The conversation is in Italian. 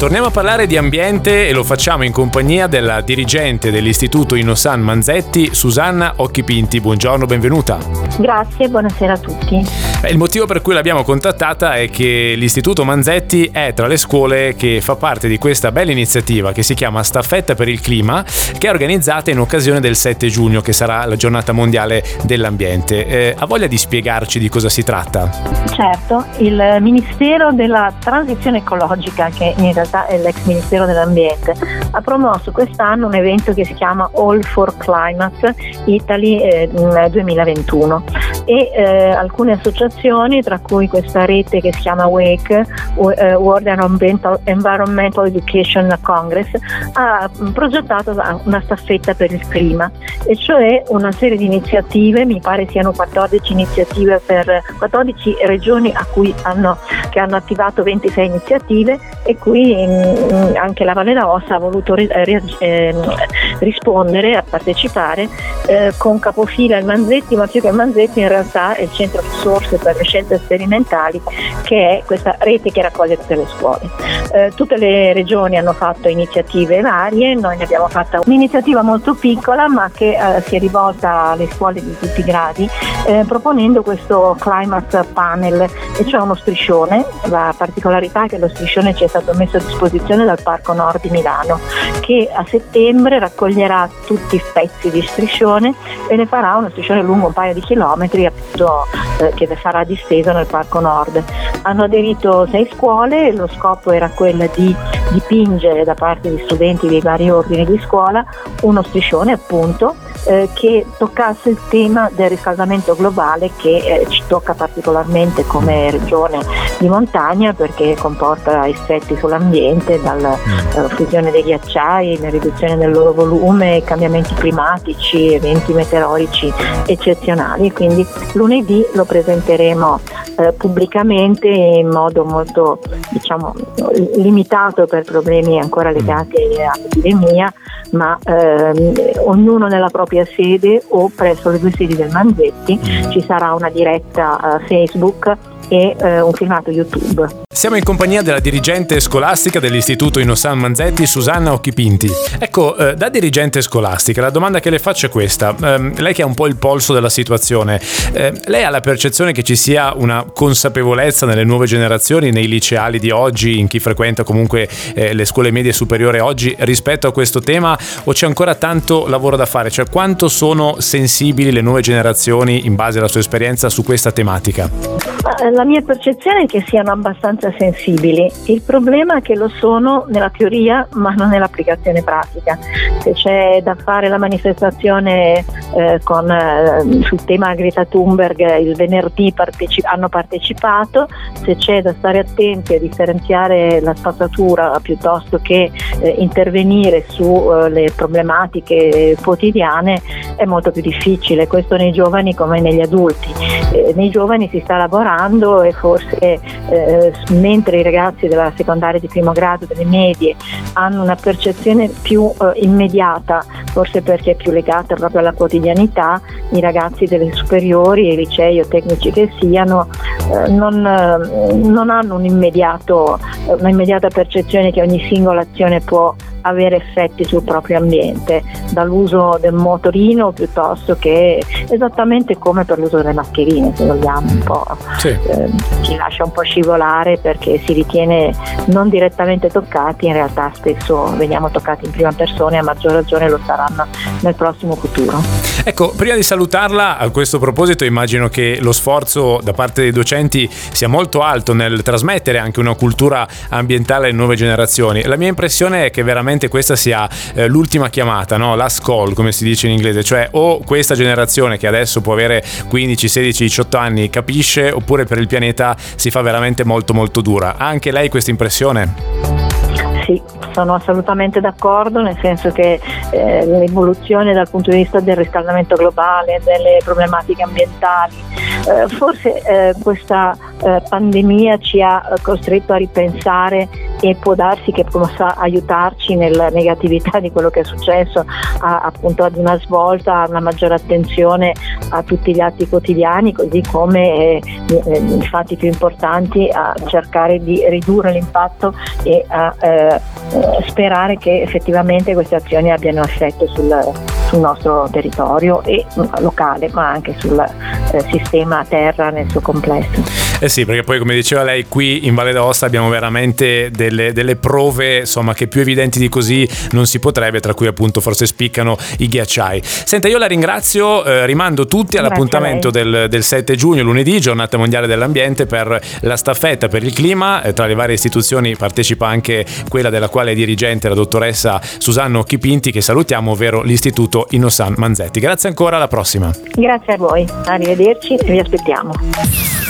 Torniamo a parlare di ambiente e lo facciamo in compagnia della dirigente dell'Istituto Innosan Manzetti, Susanna Occhipinti. Buongiorno, benvenuta. Grazie, buonasera a tutti. Il motivo per cui l'abbiamo contattata è che l'Istituto Manzetti è tra le scuole che fa parte di questa bella iniziativa che si chiama Staffetta per il Clima, che è organizzata in occasione del 7 giugno, che sarà la giornata mondiale dell'ambiente. Eh, ha voglia di spiegarci di cosa si tratta? Certo, il Ministero della Transizione Ecologica, che in realtà realtà è l'ex Ministero dell'Ambiente, ha promosso quest'anno un evento che si chiama All for Climate Italy eh, 2021 e eh, alcune associazioni, tra cui questa rete che si chiama WAKE, eh, World Environmental, Education Congress, ha progettato una staffetta per il clima, e cioè una serie di iniziative, mi pare siano 14 iniziative per 14 regioni hanno, che hanno attivato 26 iniziative e qui mh, anche la Valle d'Aosta ha voluto ri, eh, rispondere, a partecipare eh, con capofila il Manzetti, ma più che il Manzetti in realtà è il centro risorse per le scienze sperimentali che è questa rete che raccoglie tutte le scuole. Eh, tutte le regioni hanno fatto iniziative varie, noi ne abbiamo fatta un'iniziativa molto piccola ma che eh, si è rivolta alle scuole di tutti i gradi eh, proponendo questo climate panel, e cioè uno striscione, la particolarità è che lo striscione ci è stato messo a disposizione dal Parco Nord di Milano che a settembre raccoglierà tutti i pezzi di striscione e ne farà uno striscione lungo un paio di chilometri appunto, eh, che sarà disteso nel Parco Nord. Hanno aderito sei scuole lo scopo era quello di dipingere da parte di studenti dei vari ordini di scuola uno striscione appunto eh, che toccasse il tema del riscaldamento globale che eh, ci tocca particolarmente come regione di montagna perché comporta effetti sull'ambiente, dalla mm. uh, fusione dei ghiacciai, la riduzione del loro volume, cambiamenti climatici, eventi meteorici eccezionali. Quindi lunedì lo presenteremo eh, pubblicamente in modo molto diciamo, limitato per problemi ancora legati all'epidemia, ma ehm, ognuno nella propria sede o presso le due sedi del Manzetti mm. ci sarà una diretta uh, Facebook e eh, un filmato YouTube. Siamo in compagnia della dirigente scolastica dell'Istituto Inosan Manzetti, Susanna Occhipinti. Ecco, eh, da dirigente scolastica, la domanda che le faccio è questa. Eh, lei che ha un po' il polso della situazione, eh, lei ha la percezione che ci sia una consapevolezza nelle nuove generazioni, nei liceali di oggi, in chi frequenta comunque eh, le scuole medie superiori oggi, rispetto a questo tema o c'è ancora tanto lavoro da fare? Cioè quanto sono sensibili le nuove generazioni in base alla sua esperienza su questa tematica? Eh, la mia percezione è che siano abbastanza sensibili. Il problema è che lo sono nella teoria ma non nell'applicazione pratica. Se c'è da fare la manifestazione eh, con, eh, sul tema Greta Thunberg il venerdì parteci- hanno partecipato, se c'è da stare attenti a differenziare la spazzatura piuttosto che eh, intervenire sulle eh, problematiche quotidiane è molto più difficile, questo nei giovani come negli adulti. Eh, nei giovani si sta lavorando e forse eh, mentre i ragazzi della secondaria di primo grado, delle medie, hanno una percezione più eh, immediata, forse perché è più legata proprio alla quotidianità, i ragazzi delle superiori, i licei o tecnici che siano, eh, non, eh, non, hanno un un'immediata percezione che ogni singola azione può avere effetti sul proprio ambiente, dall'uso del motorino piuttosto che esattamente come per l'uso delle mascherine, se vogliamo un po'. Sì. Eh, ci lascia un po' scivolare perché si ritiene non direttamente toccati, in realtà spesso veniamo toccati in prima persona e a maggior ragione lo saranno nel prossimo futuro. Ecco, prima di salutarla, a questo proposito immagino che lo sforzo da parte dei docenti sia molto alto nel trasmettere anche una cultura ambientale alle nuove generazioni. La mia impressione è che veramente veramente questa sia eh, l'ultima chiamata, no? last call come si dice in inglese, cioè o questa generazione che adesso può avere 15, 16, 18 anni capisce oppure per il pianeta si fa veramente molto molto dura. Ha anche lei questa impressione? Sì, sono assolutamente d'accordo, nel senso che eh, l'evoluzione dal punto di vista del riscaldamento globale, delle problematiche ambientali, eh, forse eh, questa eh, pandemia ci ha eh, costretto a ripensare e può darsi che possa aiutarci nella negatività di quello che è successo, a, appunto ad una svolta, a una maggiore attenzione a tutti gli atti quotidiani, così come eh, eh, i fatti più importanti a cercare di ridurre l'impatto e a eh, sperare che effettivamente queste azioni abbiano effetto sul, sul nostro territorio e locale, ma anche sul eh, sistema terra nel suo complesso. Eh sì, perché poi come diceva lei, qui in Valle d'Aosta abbiamo veramente delle, delle prove insomma, che più evidenti di così non si potrebbe, tra cui appunto forse spiccano i ghiacciai. Senta, io la ringrazio, eh, rimando tutti all'appuntamento del, del, 7 giugno, lunedì, giornata mondiale dell'ambiente, per la staffetta per il clima. Eh, tra le varie istituzioni partecipa anche quella della quale è dirigente la dottoressa Susanna Chipinti, che salutiamo, ovvero l'Istituto Inosan Manzetti. Grazie ancora, alla prossima. Grazie a voi, arrivederci e vi aspettiamo.